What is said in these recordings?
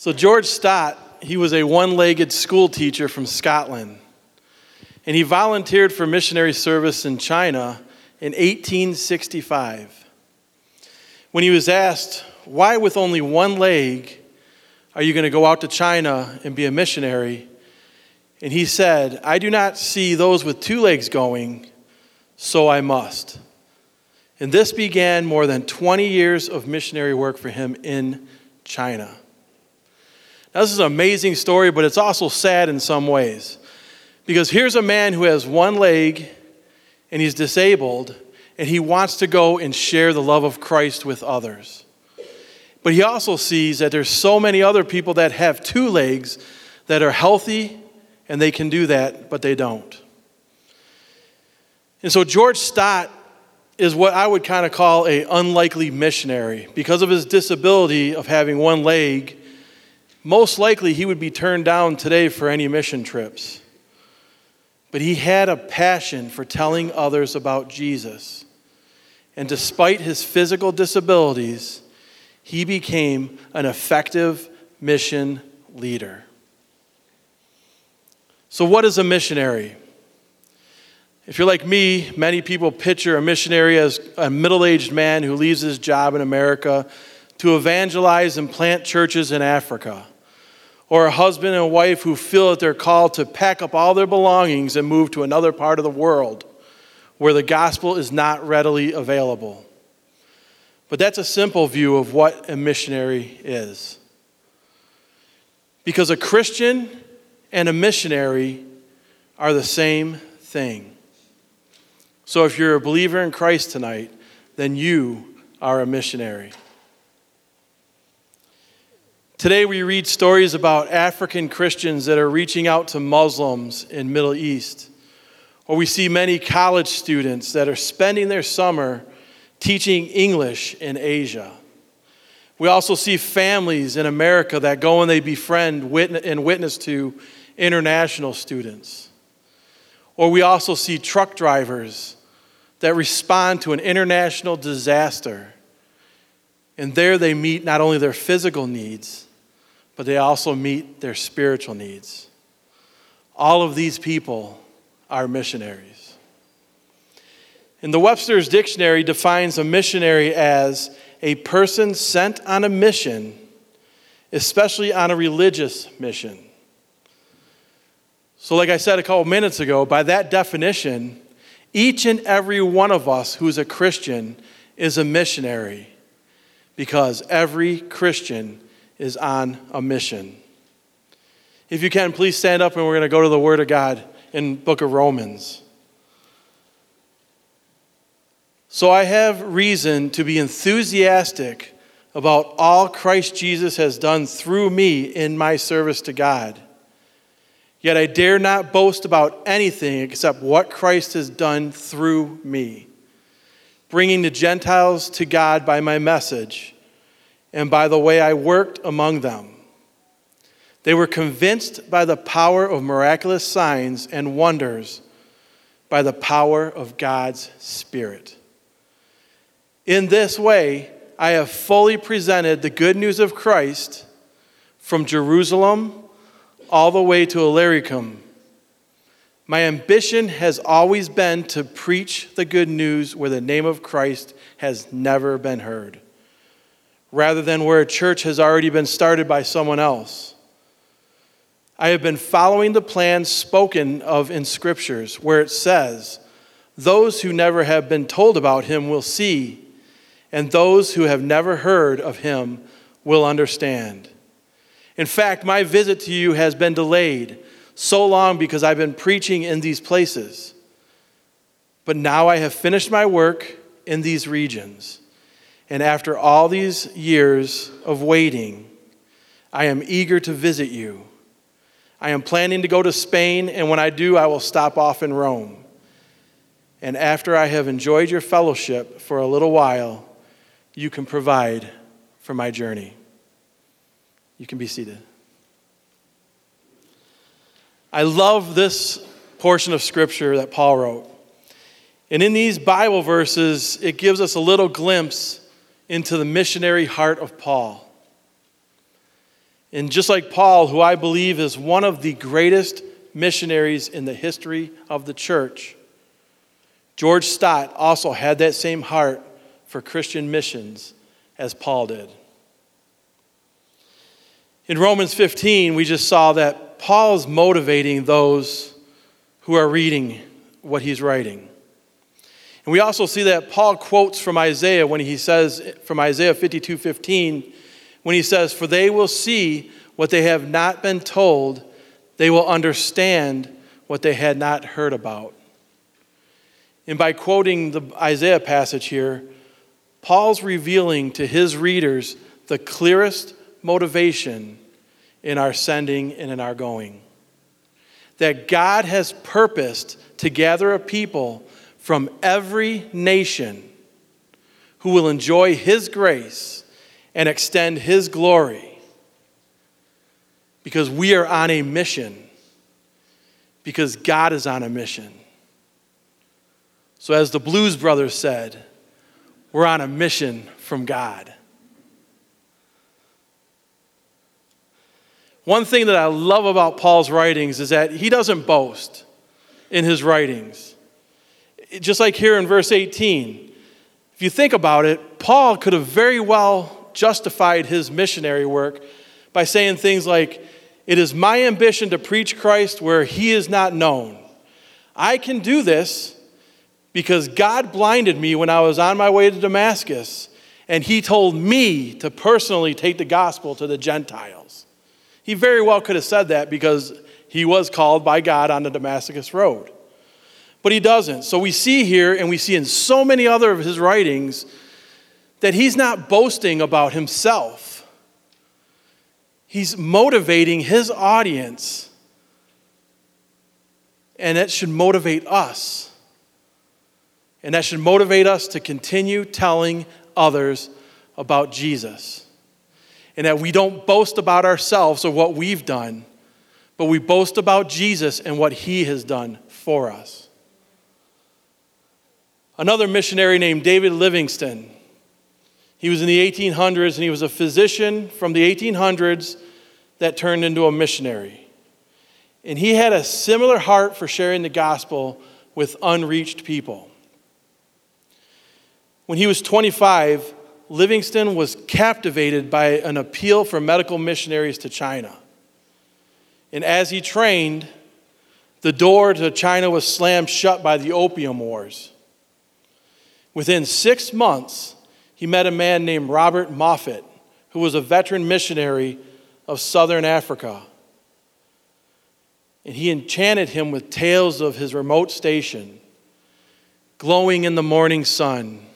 So, George Stott, he was a one legged school teacher from Scotland. And he volunteered for missionary service in China in 1865. When he was asked, Why, with only one leg, are you going to go out to China and be a missionary? And he said, I do not see those with two legs going, so I must. And this began more than 20 years of missionary work for him in China. Now, this is an amazing story, but it's also sad in some ways. Because here's a man who has one leg and he's disabled, and he wants to go and share the love of Christ with others. But he also sees that there's so many other people that have two legs that are healthy and they can do that, but they don't. And so George Stott is what I would kind of call a unlikely missionary because of his disability of having one leg. Most likely he would be turned down today for any mission trips. But he had a passion for telling others about Jesus. And despite his physical disabilities, he became an effective mission leader. So, what is a missionary? If you're like me, many people picture a missionary as a middle aged man who leaves his job in America to evangelize and plant churches in Africa or a husband and wife who feel that they're called to pack up all their belongings and move to another part of the world where the gospel is not readily available. But that's a simple view of what a missionary is. Because a Christian and a missionary are the same thing. So if you're a believer in Christ tonight, then you are a missionary. Today we read stories about African Christians that are reaching out to Muslims in Middle East. Or we see many college students that are spending their summer teaching English in Asia. We also see families in America that go and they befriend and witness to international students. Or we also see truck drivers that respond to an international disaster. And there they meet not only their physical needs, but they also meet their spiritual needs. All of these people are missionaries. And the Webster's Dictionary defines a missionary as a person sent on a mission, especially on a religious mission. So, like I said a couple minutes ago, by that definition, each and every one of us who's a Christian is a missionary because every Christian is on a mission. If you can, please stand up and we're going to go to the Word of God in book of Romans. So I have reason to be enthusiastic about all Christ Jesus has done through me in my service to God. Yet I dare not boast about anything except what Christ has done through me, bringing the Gentiles to God by my message and by the way I worked among them. They were convinced by the power of miraculous signs and wonders, by the power of God's Spirit. In this way, I have fully presented the good news of Christ from Jerusalem all the way to Illyricum. My ambition has always been to preach the good news where the name of Christ has never been heard rather than where a church has already been started by someone else. I have been following the plan spoken of in scriptures where it says, Those who never have been told about him will see, and those who have never heard of him will understand. In fact, my visit to you has been delayed so long because I've been preaching in these places. But now I have finished my work in these regions. And after all these years of waiting, I am eager to visit you. I am planning to go to Spain, and when I do, I will stop off in Rome. And after I have enjoyed your fellowship for a little while, you can provide for my journey. You can be seated. I love this portion of scripture that Paul wrote. And in these Bible verses, it gives us a little glimpse into the missionary heart of Paul. And just like Paul, who I believe is one of the greatest missionaries in the history of the church, George Stott also had that same heart for Christian missions as Paul did. In Romans 15, we just saw that Paul is motivating those who are reading what he's writing. And we also see that Paul quotes from Isaiah when he says, from Isaiah 52 15, when he says, For they will see what they have not been told, they will understand what they had not heard about. And by quoting the Isaiah passage here, Paul's revealing to his readers the clearest motivation in our sending and in our going. That God has purposed to gather a people from every nation who will enjoy his grace and extend his glory because we are on a mission, because God is on a mission. So, as the Blues Brothers said, we're on a mission from God. One thing that I love about Paul's writings is that he doesn't boast in his writings. Just like here in verse 18, if you think about it, Paul could have very well justified his missionary work by saying things like, It is my ambition to preach Christ where he is not known. I can do this because God blinded me when I was on my way to Damascus, and He told me to personally take the gospel to the Gentiles. He very well could have said that because he was called by God on the Damascus road. But he doesn't. So we see here, and we see in so many other of his writings, that he's not boasting about himself. He's motivating his audience, and that should motivate us and that should motivate us to continue telling others about Jesus. And that we don't boast about ourselves or what we've done, but we boast about Jesus and what he has done for us. Another missionary named David Livingstone. He was in the 1800s and he was a physician from the 1800s that turned into a missionary. And he had a similar heart for sharing the gospel with unreached people. When he was 25, Livingstone was captivated by an appeal for medical missionaries to China. And as he trained, the door to China was slammed shut by the Opium Wars. Within six months, he met a man named Robert Moffat, who was a veteran missionary of southern Africa. And he enchanted him with tales of his remote station, glowing in the morning sun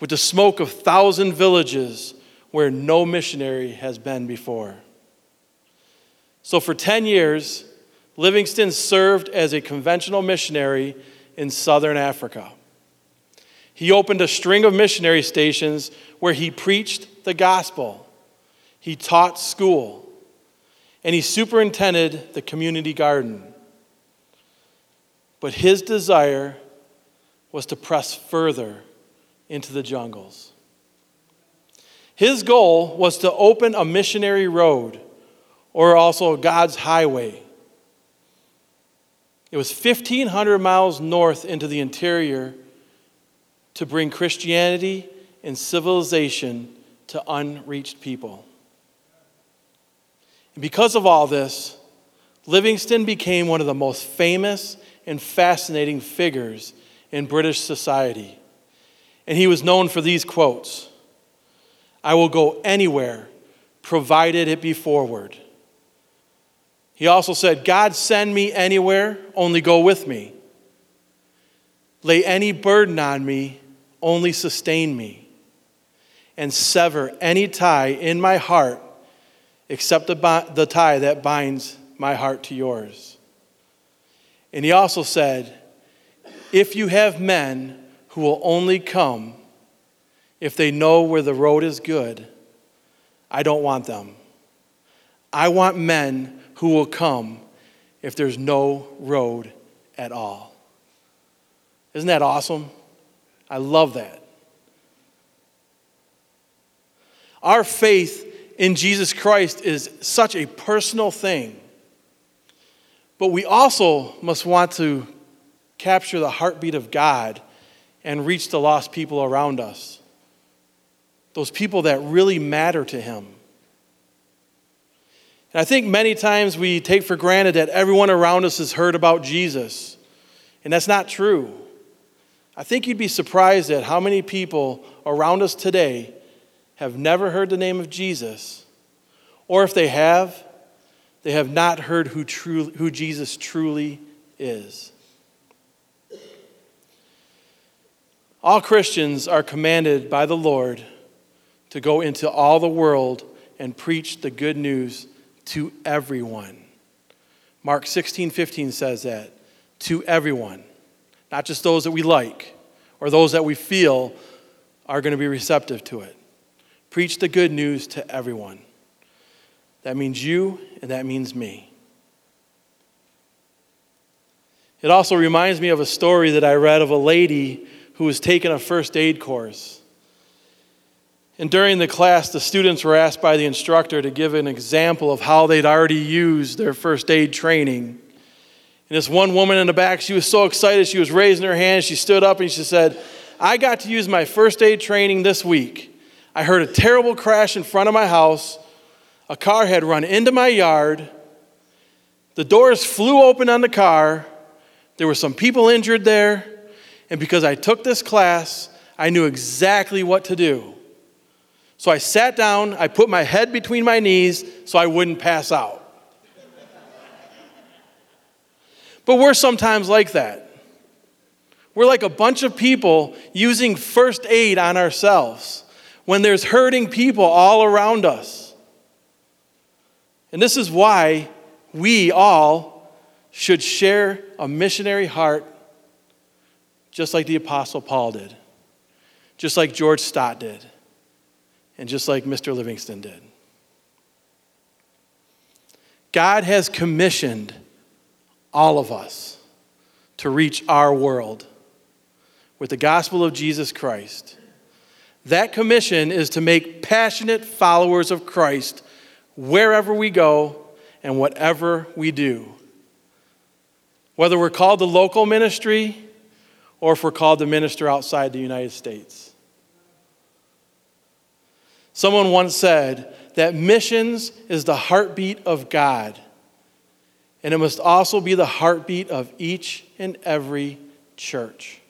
with the smoke of thousand villages where no missionary has been before. So, for 10 years, Livingstone served as a conventional missionary in southern Africa. He opened a string of missionary stations where he preached the gospel, he taught school, and he superintended the community garden. But his desire was to press further into the jungles. His goal was to open a missionary road, or also God's highway. It was 1,500 miles north into the interior to bring Christianity and civilization to unreached people. And because of all this, Livingstone became one of the most famous and fascinating figures in British society. And he was known for these quotes I will go anywhere, provided it be forward. He also said, God send me anywhere, only go with me. Lay any burden on me, only sustain me. And sever any tie in my heart, except the, the tie that binds my heart to yours. And he also said, If you have men who will only come if they know where the road is good. I don't want them. I want men who will come if there's no road at all. Isn't that awesome? I love that. Our faith in Jesus Christ is such a personal thing. But we also must want to capture the heartbeat of God and reach the lost people around us. Those people that really matter to Him. And I think many times we take for granted that everyone around us has heard about Jesus, and that's not true. I think you'd be surprised at how many people around us today have never heard the name of Jesus, or if they have, they have not heard who, true, who Jesus truly is. All Christians are commanded by the Lord to go into all the world and preach the good news to everyone. Mark 16, 15 says that. To everyone. Not just those that we like or those that we feel are going to be receptive to it. Preach the good news to everyone. That means you, and that means me. It also reminds me of a story that I read of a lady who was taking a first aid course. And during the class, the students were asked by the instructor to give an example of how they'd already used their first aid training. And this one woman in the back, she was so excited, she was raising her hand. She stood up and she said, I got to use my first aid training this week. I heard a terrible crash in front of my house. A car had run into my yard. The doors flew open on the car. There were some people injured there. And because I took this class, I knew exactly what to do. So I sat down, I put my head between my knees so I wouldn't pass out. But we're sometimes like that. We're like a bunch of people using first aid on ourselves when there's hurting people all around us. And this is why we all should share a missionary heart just like the Apostle Paul did, just like George Stott did, and just like Mr. Livingstone did. God has commissioned all of us to reach our world with the gospel of Jesus Christ. That commission is to make passionate followers of Christ wherever we go and whatever we do. Whether we're called to local ministry or if we're called to minister outside the United States. Someone once said that missions is the heartbeat of God, and it must also be the heartbeat of each and every church.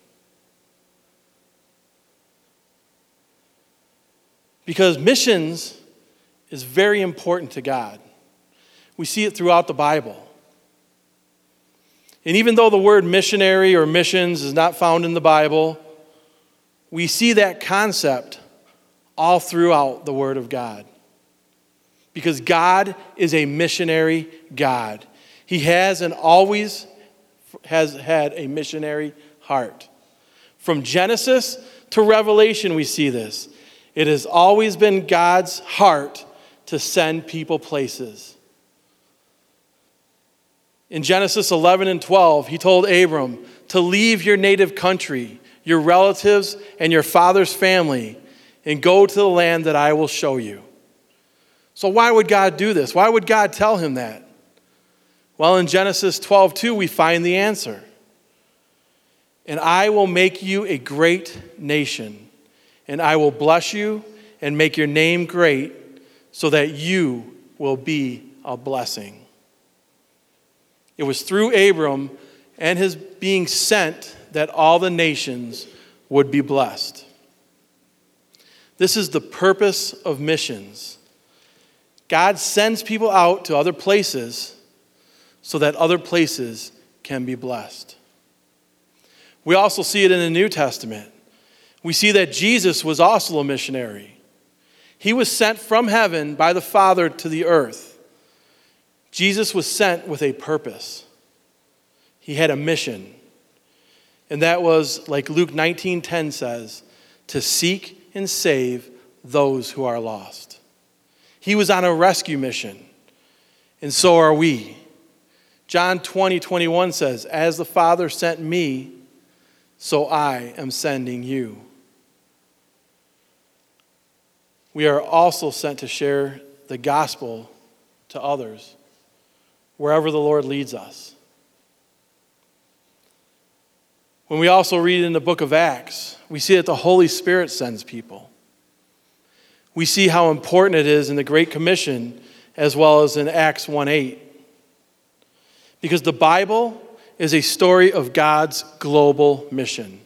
Because missions is very important to God. We see it throughout the Bible. And even though the word missionary or missions is not found in the Bible, we see that concept all throughout the Word of God. Because God is a missionary God. He has and always has had a missionary heart. From Genesis to Revelation, we see this. It has always been God's heart to send people places. In Genesis 11 and 12, he told Abram to leave your native country, your relatives, and your father's family, and go to the land that I will show you. So, why would God do this? Why would God tell him that? Well, in Genesis 12 2, we find the answer. And I will make you a great nation, and I will bless you and make your name great so that you will be a blessing. It was through Abram and his being sent that all the nations would be blessed. This is the purpose of missions. God sends people out to other places so that other places can be blessed. We also see it in the New Testament. We see that Jesus was also a missionary. He was sent from heaven by the Father to the earth. Jesus was sent with a purpose. He had a mission. And that was like Luke 19:10 says, to seek and save those who are lost. He was on a rescue mission. And so are we. John 20, 21 says, As the Father sent me, so I am sending you we are also sent to share the gospel to others wherever the Lord leads us. When we also read in the book of Acts, we see that the Holy Spirit sends people. We see how important it is in the Great Commission as well as in Acts 1 8. Because the Bible is a story of God's global mission.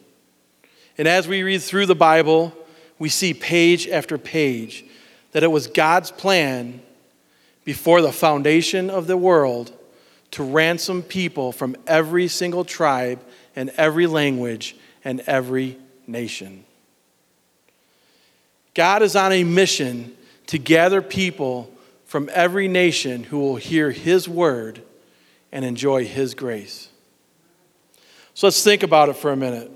And as we read through the Bible, we see page after page that it was God's plan before the foundation of the world to ransom people from every single tribe and every language and every nation. God is on a mission to gather people from every nation who will hear His word and enjoy His grace. So let's think about it for a minute.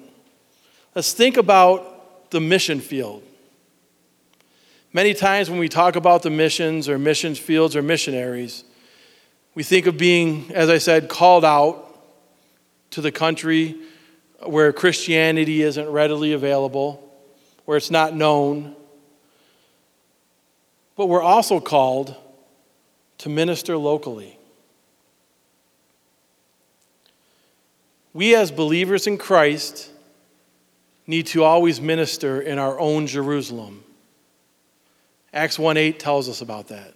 Let's think about the mission field. Many times when we talk about the missions or missions fields or missionaries, we think of being, as I said, called out to the country where Christianity isn't readily available, where it's not known. But we're also called to minister locally. We, as believers in Christ, need to always minister in our own Jerusalem. Acts 1 8 tells us about that,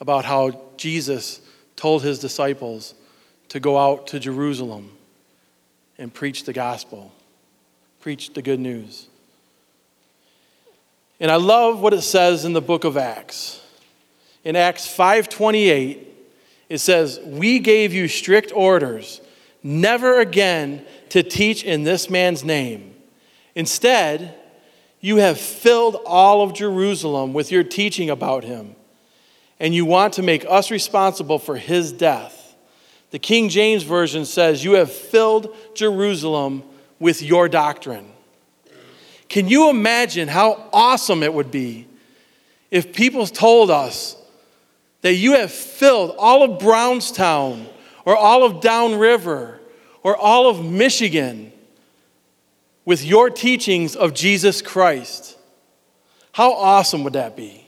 about how Jesus told his disciples to go out to Jerusalem and preach the gospel, preach the good news. And I love what it says in the book of Acts. In Acts 5:28, it says, "We gave you strict orders never again to teach in this man's name. Instead, you have filled all of Jerusalem with your teaching about him, and you want to make us responsible for his death. The King James Version says, You have filled Jerusalem with your doctrine. Can you imagine how awesome it would be if people told us that you have filled all of Brownstown or all of Downriver or all of Michigan with your teachings of Jesus Christ? How awesome would that be?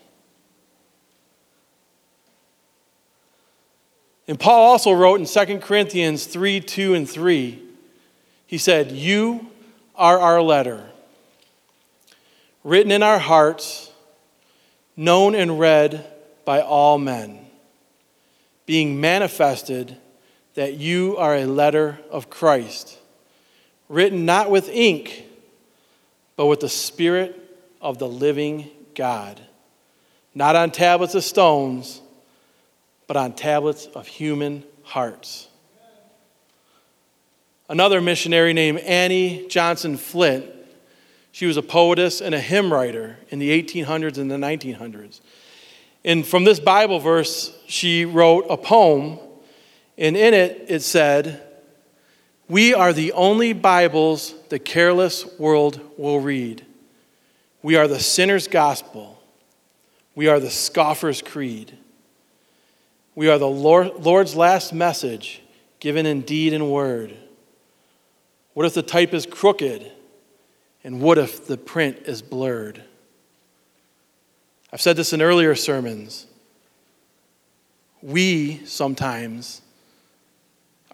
And Paul also wrote in 2 Corinthians 3 2 and 3, he said, You are our letter, written in our hearts, known and read by all men, being manifested that you are a letter of Christ, written not with ink, but with the Spirit of the living God, not on tablets of stones but on tablets of human hearts. Another missionary named Annie Johnson Flint, she was a poetess and a hymn writer in the 1800s and the 1900s. And from this Bible verse, she wrote a poem, and in it, it said, We are the only Bibles the careless world will read. We are the sinner's gospel. We are the scoffer's creed. We are the Lord's last message given in deed and word. What if the type is crooked? And what if the print is blurred? I've said this in earlier sermons. We sometimes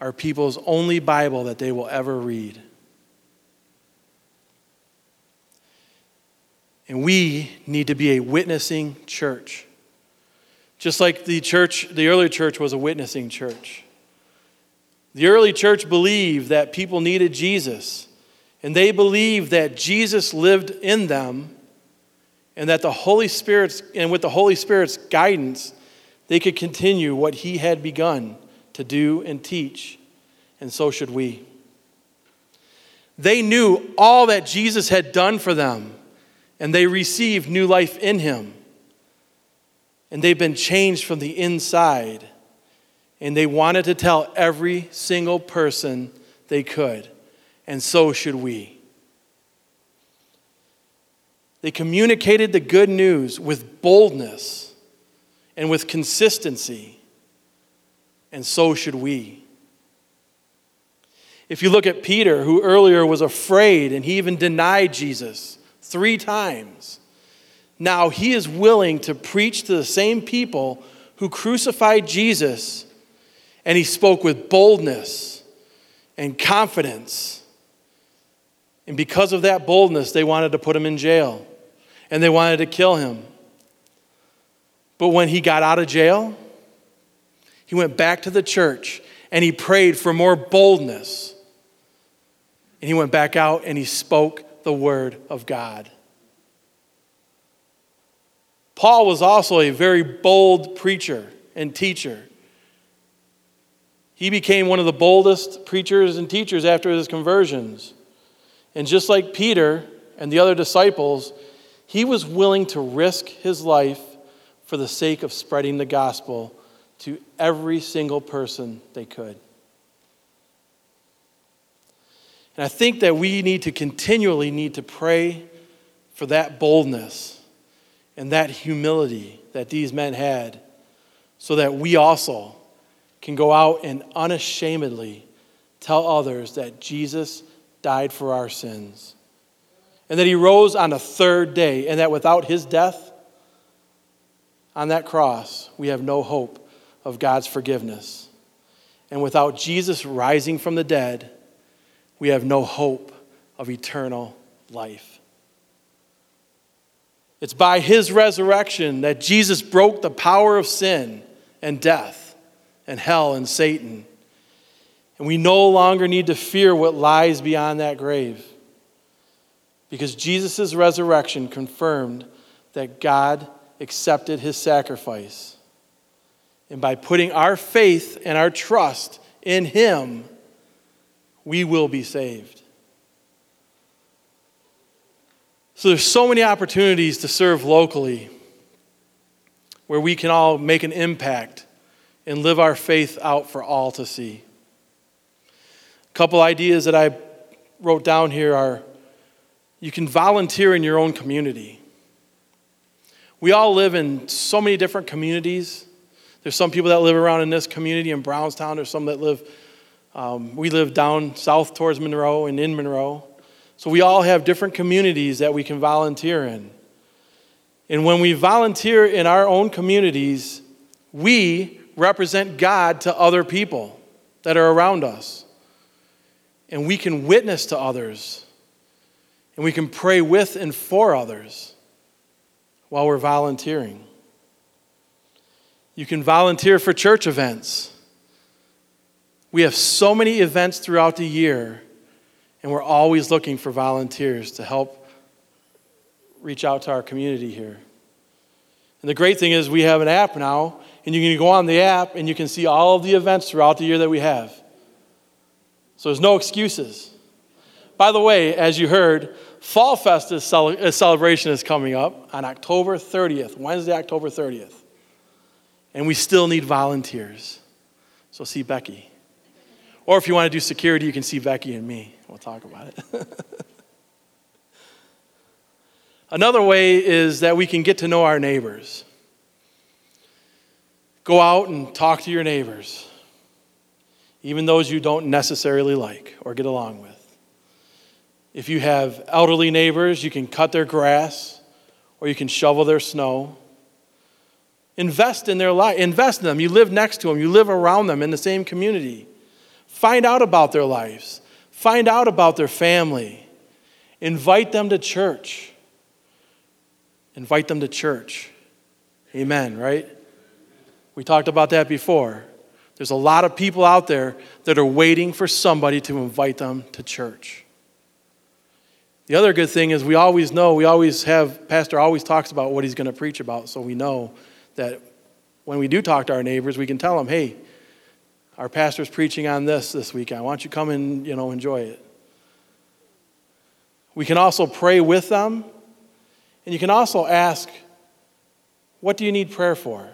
are people's only Bible that they will ever read. And we need to be a witnessing church. Just like the church, the early church was a witnessing church. The early church believed that people needed Jesus, and they believed that Jesus lived in them, and that the Holy Spirit's, and with the Holy Spirit's guidance, they could continue what He had begun to do and teach, and so should we. They knew all that Jesus had done for them, and they received new life in Him and they've been changed from the inside. And they wanted to tell every single person they could, and so should we. They communicated the good news with boldness and with consistency, and so should we. If you look at Peter, who earlier was afraid and he even denied Jesus three times, now he is willing to preach to the same people who crucified Jesus, and he spoke with boldness and confidence. And because of that boldness, they wanted to put him in jail and they wanted to kill him. But when he got out of jail, he went back to the church and he prayed for more boldness. And he went back out and he spoke the word of God. Paul was also a very bold preacher and teacher. He became one of the boldest preachers and teachers after his conversions. And just like Peter and the other disciples, he was willing to risk his life for the sake of spreading the gospel to every single person they could. And I think that we need to continually need to pray for that boldness and that humility that these men had so that we also can go out and unashamedly tell others that Jesus died for our sins and that he rose on the third day, and that without his death on that cross, we have no hope of God's forgiveness. And without Jesus rising from the dead, we have no hope of eternal life. It's by his resurrection that Jesus broke the power of sin and death and hell and Satan. And we no longer need to fear what lies beyond that grave because Jesus' resurrection confirmed that God accepted his sacrifice. And by putting our faith and our trust in him, we will be saved. So there's so many opportunities to serve locally where we can all make an impact and live our faith out for all to see. A couple ideas that I wrote down here are you can volunteer in your own community. We all live in so many different communities. There's some people that live around in this community in Brownstown. There's some that live, um, we live down south towards Monroe and in Monroe. So we all have different communities that we can volunteer in. And when we volunteer in our own communities, we represent God to other people that are around us. And we can witness to others and we can pray with and for others while we're volunteering. You can volunteer for church events. We have so many events throughout the year, and we're always looking for volunteers to help reach out to our community here. And the great thing is, we have an app now, and you can go on the app and you can see all of the events throughout the year that we have. So there's no excuses. By the way, as you heard, Fall Fest is cel- celebration is coming up on October 30th, Wednesday, October 30th. And we still need volunteers. So see Becky. Or if you want to do security, you can see Becky and me. We'll talk about it. Another way is that we can get to know our neighbors. Go out and talk to your neighbors, even those you don't necessarily like or get along with. If you have elderly neighbors, you can cut their grass or you can shovel their snow. Invest in their life, invest in them. You live next to them, you live around them in the same community. Find out about their lives, find out about their family. Invite them to church. Invite them to church. Amen, right? We talked about that before. There's a lot of people out there that are waiting for somebody to invite them to church. The other good thing is we always know, we always have, Pastor always talks about what he's going to preach about, so we know that when we do talk to our neighbors, we can tell them, hey, our pastor's preaching on this this weekend. Why don't you come and, you know, enjoy it? We can also pray with them, and you can also ask, what do you need prayer for?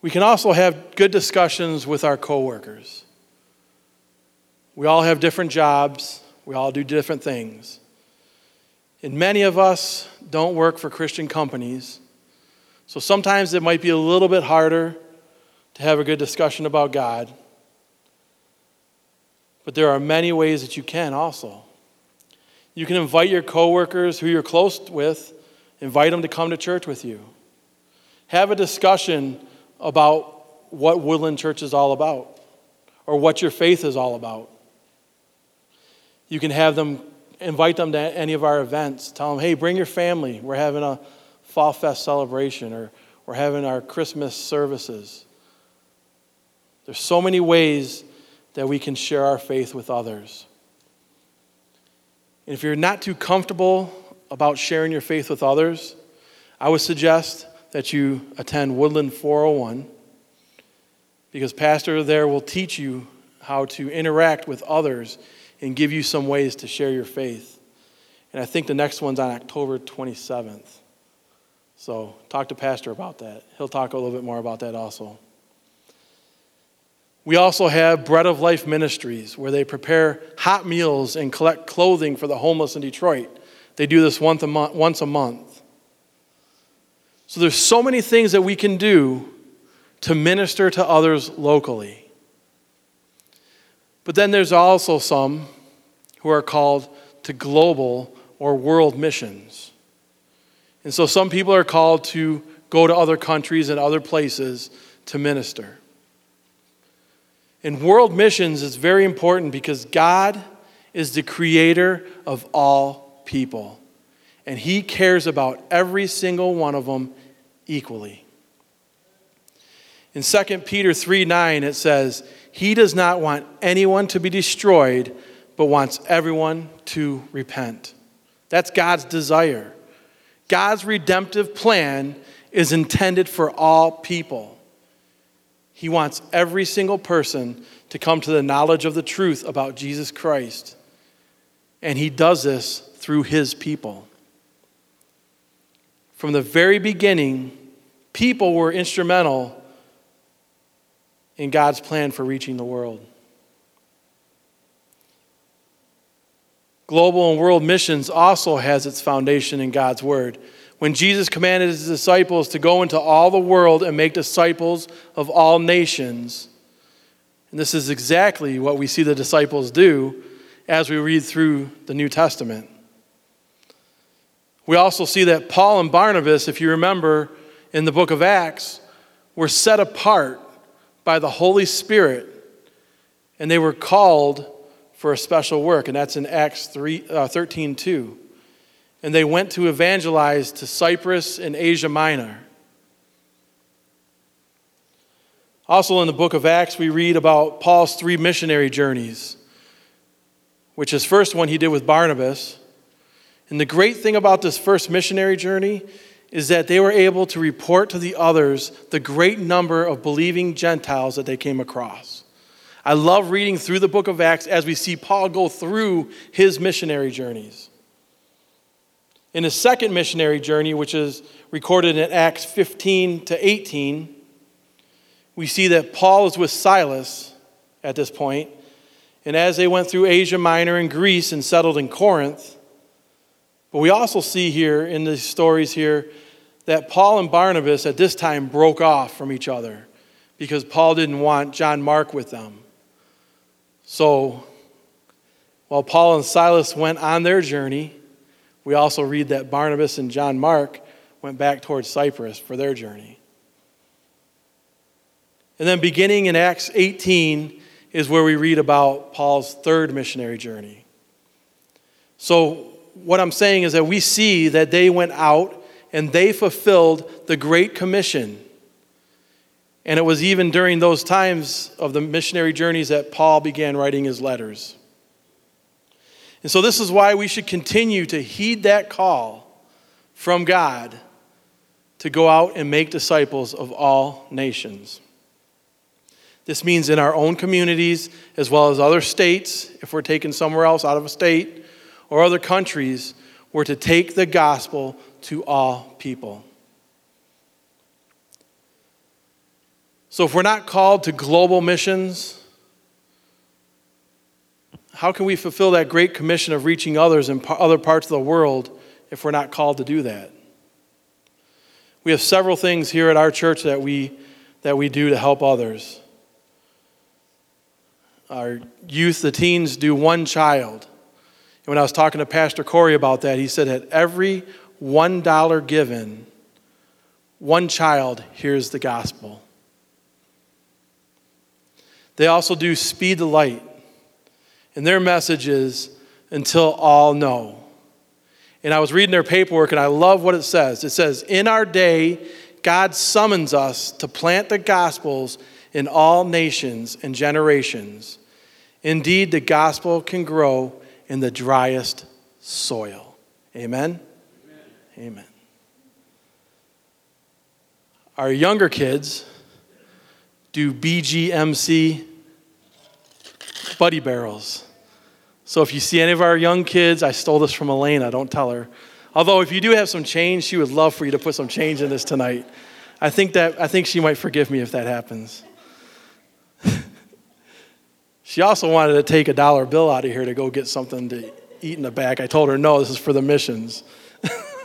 We can also have good discussions with our coworkers. We all have different jobs, we all do different things. And many of us don't work for Christian companies. So sometimes it might be a little bit harder to have a good discussion about God. But there are many ways that you can also. You can invite your coworkers who you're close with, invite them to come to church with you. Have a discussion about what Woodland Church is all about or what your faith is all about. You can have them invite them to any of our events. Tell them, hey, bring your family. We're having a Fall Fest celebration or we're having our Christmas services. There's so many ways that we can share our faith with others. And if you're not too comfortable about sharing your faith with others, I would suggest that you attend Woodland 401 because pastor there will teach you how to interact with others and give you some ways to share your faith. And I think the next one's on October 27th. So talk to pastor about that. He'll talk a little bit more about that also. We also have Bread of Life Ministries, where they prepare hot meals and collect clothing for the homeless in Detroit. They do this once a month. Once a month. So there's so many things that we can do to minister to others locally. But then there's also some who are called to global or world missions. And so some people are called to go to other countries and other places to minister. In world missions, it's very important because God is the creator of all people, and He cares about every single one of them equally. In 2 Peter 3 9, it says, He does not want anyone to be destroyed, but wants everyone to repent. That's God's desire. God's redemptive plan is intended for all people. He wants every single person to come to the knowledge of the truth about Jesus Christ. And He does this through His people. From the very beginning, people were instrumental in God's plan for reaching the world. Global and world missions also has its foundation in God's Word when Jesus commanded his disciples to go into all the world and make disciples of all nations. And this is exactly what we see the disciples do as we read through the New Testament. We also see that Paul and Barnabas, if you remember in the book of Acts, were set apart by the Holy Spirit and they were called for a special work, and that's in Acts 3, uh, 13 2 and they went to evangelize to Cyprus and Asia Minor. Also, in the book of Acts, we read about Paul's three missionary journeys, which his first one he did with Barnabas. And the great thing about this first missionary journey is that they were able to report to the others the great number of believing Gentiles that they came across. I love reading through the book of Acts as we see Paul go through his missionary journeys. In his second missionary journey, which is recorded in Acts 15 to 18, we see that Paul is with Silas at this point, and as they went through Asia Minor and Greece and settled in Corinth, but we also see here in the stories here that Paul and Barnabas at this time broke off from each other because Paul didn't want John Mark with them. So while Paul and Silas went on their journey, we also read that Barnabas and John Mark went back towards Cyprus for their journey. And then beginning in Acts 18 is where we read about Paul's third missionary journey. So, what I'm saying is that we see that they went out and they fulfilled the Great Commission. And it was even during those times of the missionary journeys that Paul began writing his letters. And so, this is why we should continue to heed that call from God to go out and make disciples of all nations. This means in our own communities as well as other states, if we're taken somewhere else out of a state, or other countries, we're to take the gospel to all people. So, if we're not called to global missions, how can we fulfill that great commission of reaching others in other parts of the world if we're not called to do that? We have several things here at our church that we, that we do to help others. Our youth, the teens, do one child. And when I was talking to Pastor Corey about that, he said that every $1 given, one child hears the gospel. They also do Speed the Light. And their message is until all know. And I was reading their paperwork and I love what it says. It says, In our day, God summons us to plant the gospels in all nations and generations. Indeed, the gospel can grow in the driest soil. Amen? Amen. Amen. Our younger kids do BGMC buddy barrels. So if you see any of our young kids, I stole this from Elena, don't tell her. Although if you do have some change, she would love for you to put some change in this tonight. I think that I think she might forgive me if that happens. She also wanted to take a dollar bill out of here to go get something to eat in the back. I told her no, this is for the missions.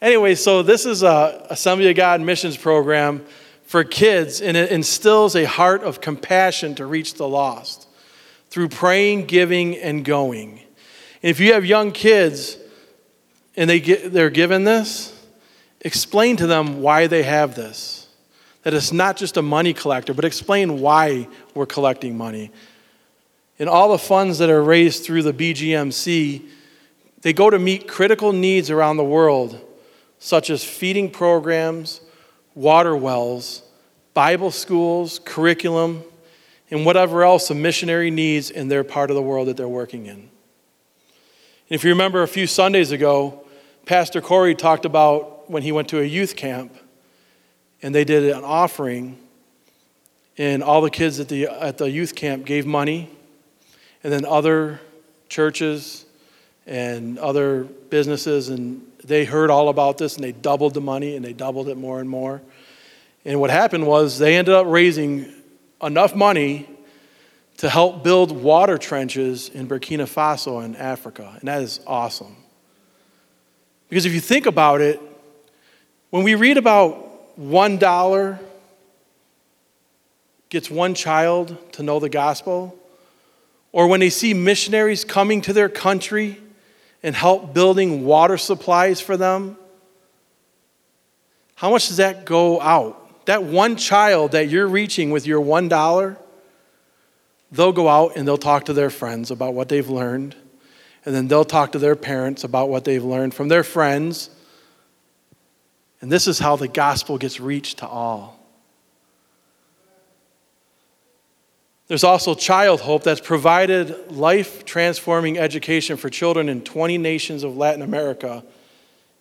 anyway, so this is a Assembly of God missions program for kids, and it instills a heart of compassion to reach the lost through praying, giving, and going. And if you have young kids and they get, they're given this, explain to them why they have this. That it's not just a money collector, but explain why we're collecting money. And all the funds that are raised through the BGMC, they go to meet critical needs around the world, such as feeding programs, water wells, Bible schools, curriculum, and whatever else a missionary needs in their part of the world that they're working in. And if you remember a few Sundays ago, Pastor Corey talked about when he went to a youth camp and they did an offering, and all the kids at the, at the youth camp gave money, and then other churches and other businesses, and they heard all about this and they doubled the money and they doubled it more and more. And what happened was they ended up raising enough money to help build water trenches in Burkina Faso in Africa. And that is awesome. Because if you think about it, when we read about one dollar gets one child to know the gospel, or when they see missionaries coming to their country and help building water supplies for them, how much does that go out? that one child that you're reaching with your one dollar, they'll go out and they'll talk to their friends about what they've learned. And then they'll talk to their parents about what they've learned from their friends. And this is how the gospel gets reached to all. There's also Child Hope that's provided life transforming education for children in 20 nations of Latin America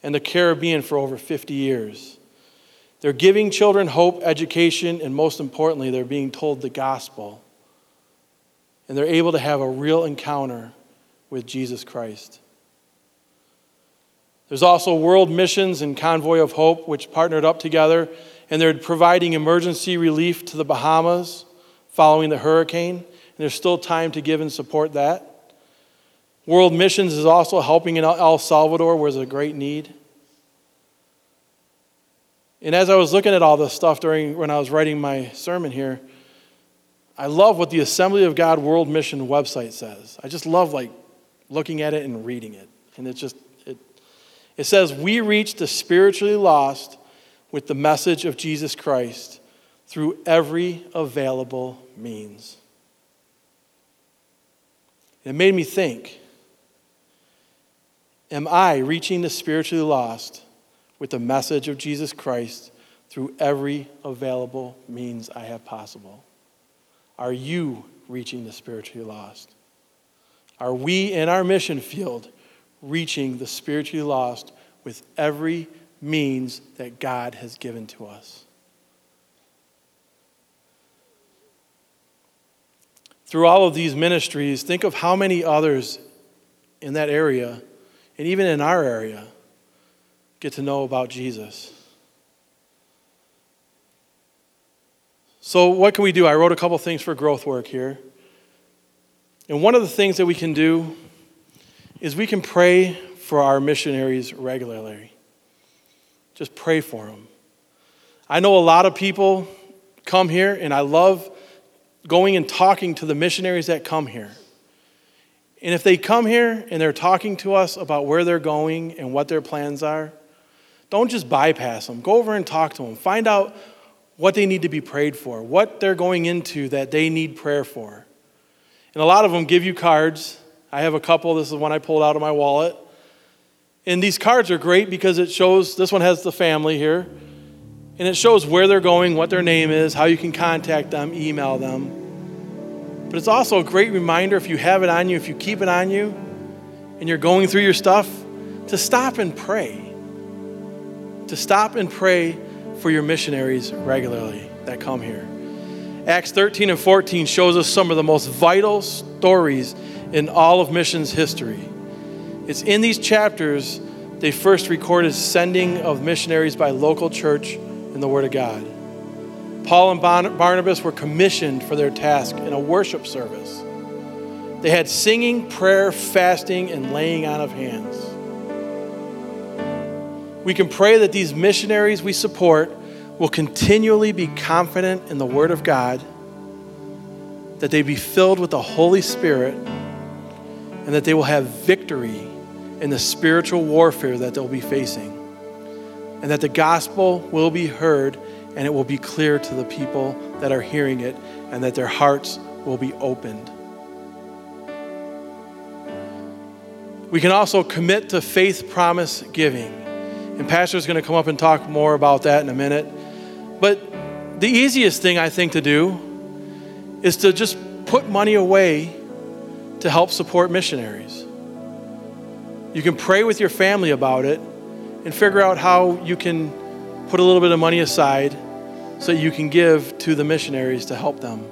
and the Caribbean for over 50 years. They're giving children hope, education, and most importantly, they're being told the gospel. And they're able to have a real encounter with Jesus Christ. There's also World Missions and Convoy of Hope, which partnered up together, and they're providing emergency relief to the Bahamas following the hurricane. And there's still time to give and support that. World Missions is also helping in El Salvador, where there's a great need. And as I was looking at all this stuff during when I was writing my sermon here, I love what the Assembly of God World Mission website says. I just love like looking at it and reading it. And it just it says we reach the spiritually lost with the message of Jesus Christ through every available means. It made me think Am I reaching the spiritually lost with the message of Jesus Christ through every available means I have possible? Are you reaching the spiritually lost? Are we in our mission field reaching the spiritually lost with every means that God has given to us? Through all of these ministries, think of how many others in that area, and even in our area, get to know about Jesus. So, what can we do? I wrote a couple things for growth work here. And one of the things that we can do is we can pray for our missionaries regularly. Just pray for them. I know a lot of people come here, and I love going and talking to the missionaries that come here. And if they come here and they're talking to us about where they're going and what their plans are, don't just bypass them. Go over and talk to them. Find out what they need to be prayed for, what they're going into that they need prayer for. And a lot of them give you cards. I have a couple. This is one I pulled out of my wallet. And these cards are great because it shows this one has the family here. And it shows where they're going, what their name is, how you can contact them, email them. But it's also a great reminder if you have it on you, if you keep it on you, and you're going through your stuff, to stop and pray. To stop and pray for your missionaries regularly that come here. Acts 13 and 14 shows us some of the most vital stories in all of missions history. It's in these chapters they first recorded sending of missionaries by local church in the Word of God. Paul and Barnabas were commissioned for their task in a worship service. They had singing, prayer, fasting, and laying on of hands. We can pray that these missionaries we support will continually be confident in the Word of God, that they be filled with the Holy Spirit, and that they will have victory in the spiritual warfare that they'll be facing, and that the gospel will be heard and it will be clear to the people that are hearing it, and that their hearts will be opened. We can also commit to faith promise giving. And Pastor's going to come up and talk more about that in a minute. But the easiest thing I think to do is to just put money away to help support missionaries. You can pray with your family about it and figure out how you can put a little bit of money aside so you can give to the missionaries to help them.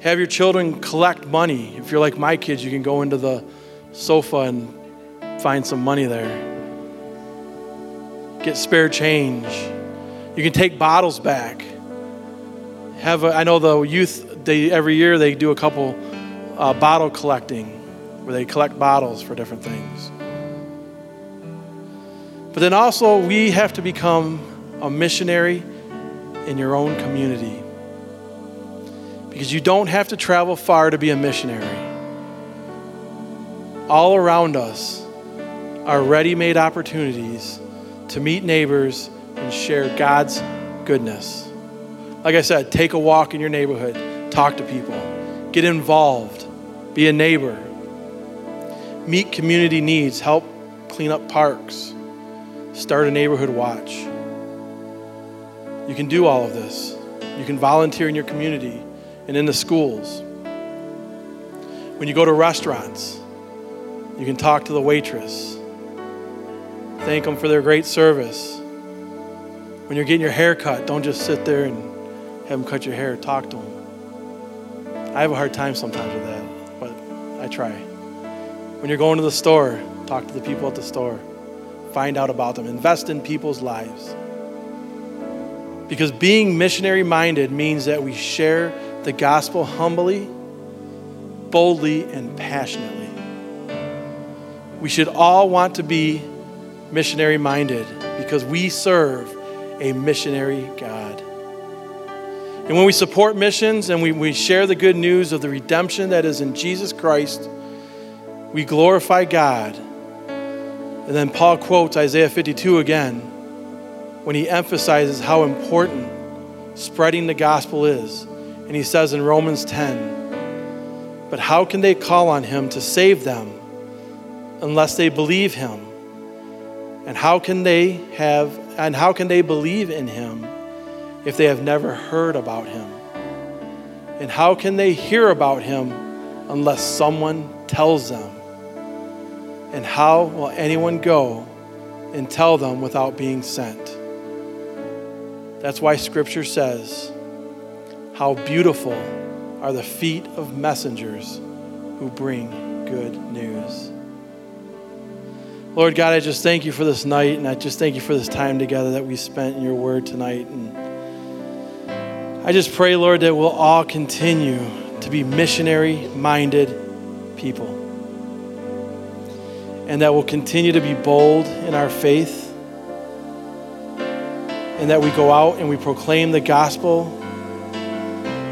Have your children collect money. If you're like my kids, you can go into the sofa and find some money there. Get spare change. You can take bottles back. Have a, I know the youth they every year they do a couple uh, bottle collecting where they collect bottles for different things. But then also, we have to become a missionary in your own community. Because you don't have to travel far to be a missionary. All around us are ready made opportunities to meet neighbors and share God's goodness. Like I said, take a walk in your neighborhood, talk to people, get involved, be a neighbor, meet community needs, help clean up parks Start a neighborhood watch. You can do all of this. You can volunteer in your community and in the schools. When you go to restaurants, you can talk to the waitress. Thank them for their great service. When you're getting your hair cut, don't just sit there and have them cut your hair. Talk to them. I have a hard time sometimes with that, but I try. When you're going to the store, talk to the people at the store find out about them, invest in people's lives. Because being missionary minded means that we share the gospel humbly, boldly, and passionately. We should all want to be missionary minded because we serve a missionary God. And when we support missions and we, we share the good news of the redemption that is in Jesus Christ, we glorify God and then Paul quotes Isaiah 52 again when he emphasizes how important spreading the gospel is. And he says in Romans 10, But how can they call on him to save them unless they believe him? And how can they have and how can they believe in him if they have never heard about him? And how can they hear about him unless someone tells them? And how will anyone go and tell them without being sent? That's why Scripture says, How beautiful are the feet of messengers who bring good news. Lord God, I just thank you for this night, and I just thank you for this time together that we spent in your word tonight. And I just pray, Lord, that we'll all continue to be missionary minded people. And that we'll continue to be bold in our faith, and that we go out and we proclaim the gospel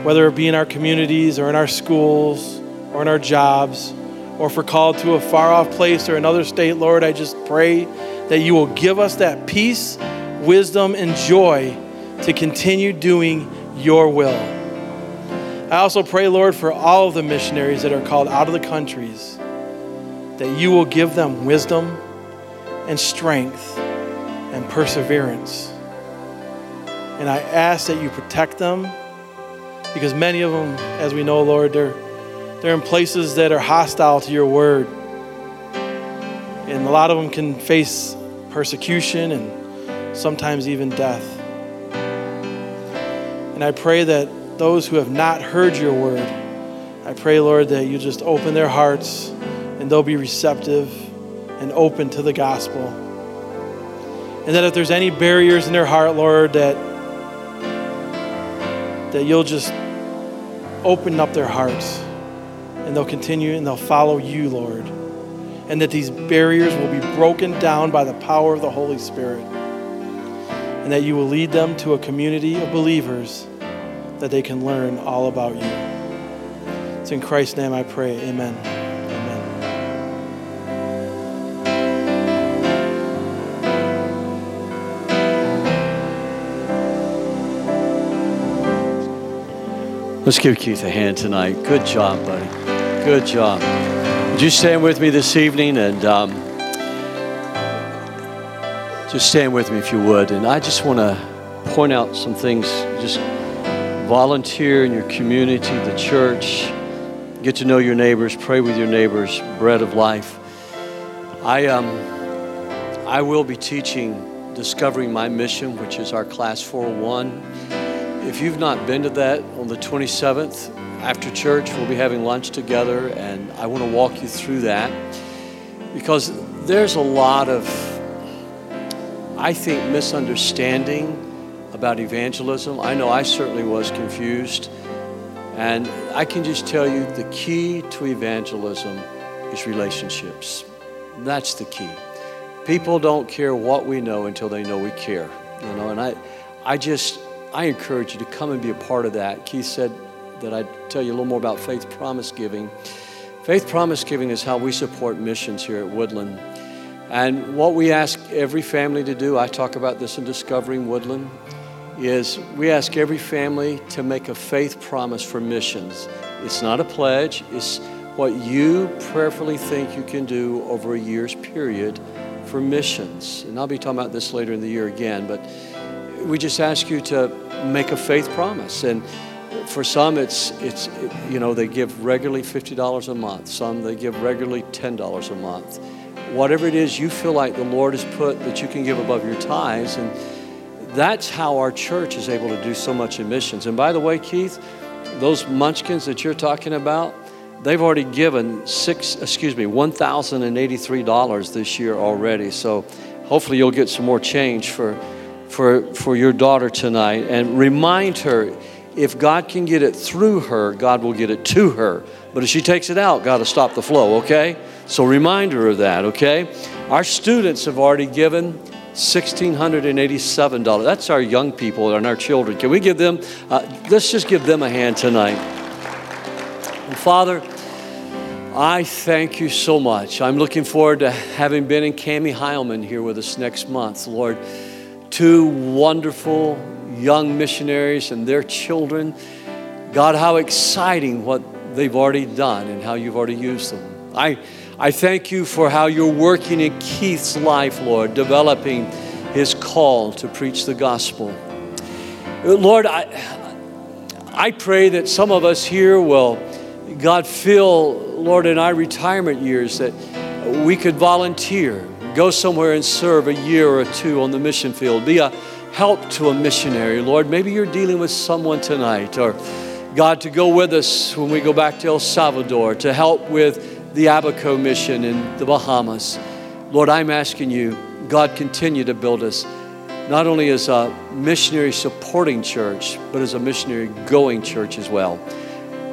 whether it be in our communities or in our schools or in our jobs, or if we're called to a far off place or another state, Lord, I just pray that you will give us that peace, wisdom, and joy to continue doing your will. I also pray, Lord, for all of the missionaries that are called out of the countries, that you will give them wisdom and strength and perseverance. And I ask that you protect them because many of them, as we know, Lord, they're, they're in places that are hostile to your word. And a lot of them can face persecution and sometimes even death. And I pray that those who have not heard your word, I pray, Lord, that you just open their hearts and they'll be receptive and open to the gospel. And that if there's any barriers in their heart, Lord, that, that you'll just open up their hearts and they'll continue and they'll follow you, Lord. And that these barriers will be broken down by the power of the Holy Spirit. And that you will lead them to a community of believers that they can learn all about you. It's in Christ's name I pray. Amen. Let's give Keith a hand tonight. Good job, buddy. Good job. Would you stand with me this evening and um, just stand with me if you would? And I just want to point out some things. Just volunteer in your community, the church, get to know your neighbors, pray with your neighbors, bread of life. I, um, I will be teaching Discovering My Mission, which is our class 401 if you've not been to that on the 27th, after church, we'll be having lunch together, and I want to walk you through that because there's a lot of, I think, misunderstanding about evangelism. I know I certainly was confused, and I can just tell you the key to evangelism is relationships. That's the key. People don't care what we know until they know we care, you know, and I, I just, I encourage you to come and be a part of that. Keith said that I'd tell you a little more about faith promise giving. Faith promise giving is how we support missions here at Woodland. And what we ask every family to do, I talk about this in Discovering Woodland, is we ask every family to make a faith promise for missions. It's not a pledge, it's what you prayerfully think you can do over a year's period for missions. And I'll be talking about this later in the year again, but we just ask you to make a faith promise. And for some, it's, it's you know, they give regularly $50 a month. Some, they give regularly $10 a month. Whatever it is you feel like the Lord has put that you can give above your tithes. And that's how our church is able to do so much in missions. And by the way, Keith, those munchkins that you're talking about, they've already given six, excuse me, $1,083 this year already. So hopefully you'll get some more change for for, for your daughter tonight and remind her if God can get it through her, God will get it to her. But if she takes it out, God will stop the flow, okay? So reminder of that, okay? Our students have already given $1,687. That's our young people and our children. Can we give them, uh, let's just give them a hand tonight. And Father, I thank you so much. I'm looking forward to having Ben and Cami Heilman here with us next month, Lord two wonderful young missionaries and their children. God, how exciting what they've already done and how you've already used them. I, I thank you for how you're working in Keith's life, Lord, developing his call to preach the gospel. Lord, I, I pray that some of us here will, God, feel, Lord, in our retirement years that we could volunteer Go somewhere and serve a year or two on the mission field. Be a help to a missionary, Lord. Maybe you're dealing with someone tonight, or God, to go with us when we go back to El Salvador to help with the Abaco mission in the Bahamas. Lord, I'm asking you, God, continue to build us not only as a missionary supporting church, but as a missionary going church as well.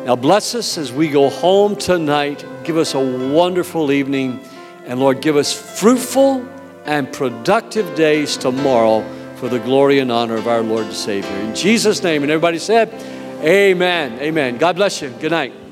Now, bless us as we go home tonight. Give us a wonderful evening. And Lord, give us fruitful and productive days tomorrow for the glory and honor of our Lord and Savior. In Jesus' name. And everybody said, Amen. Amen. God bless you. Good night.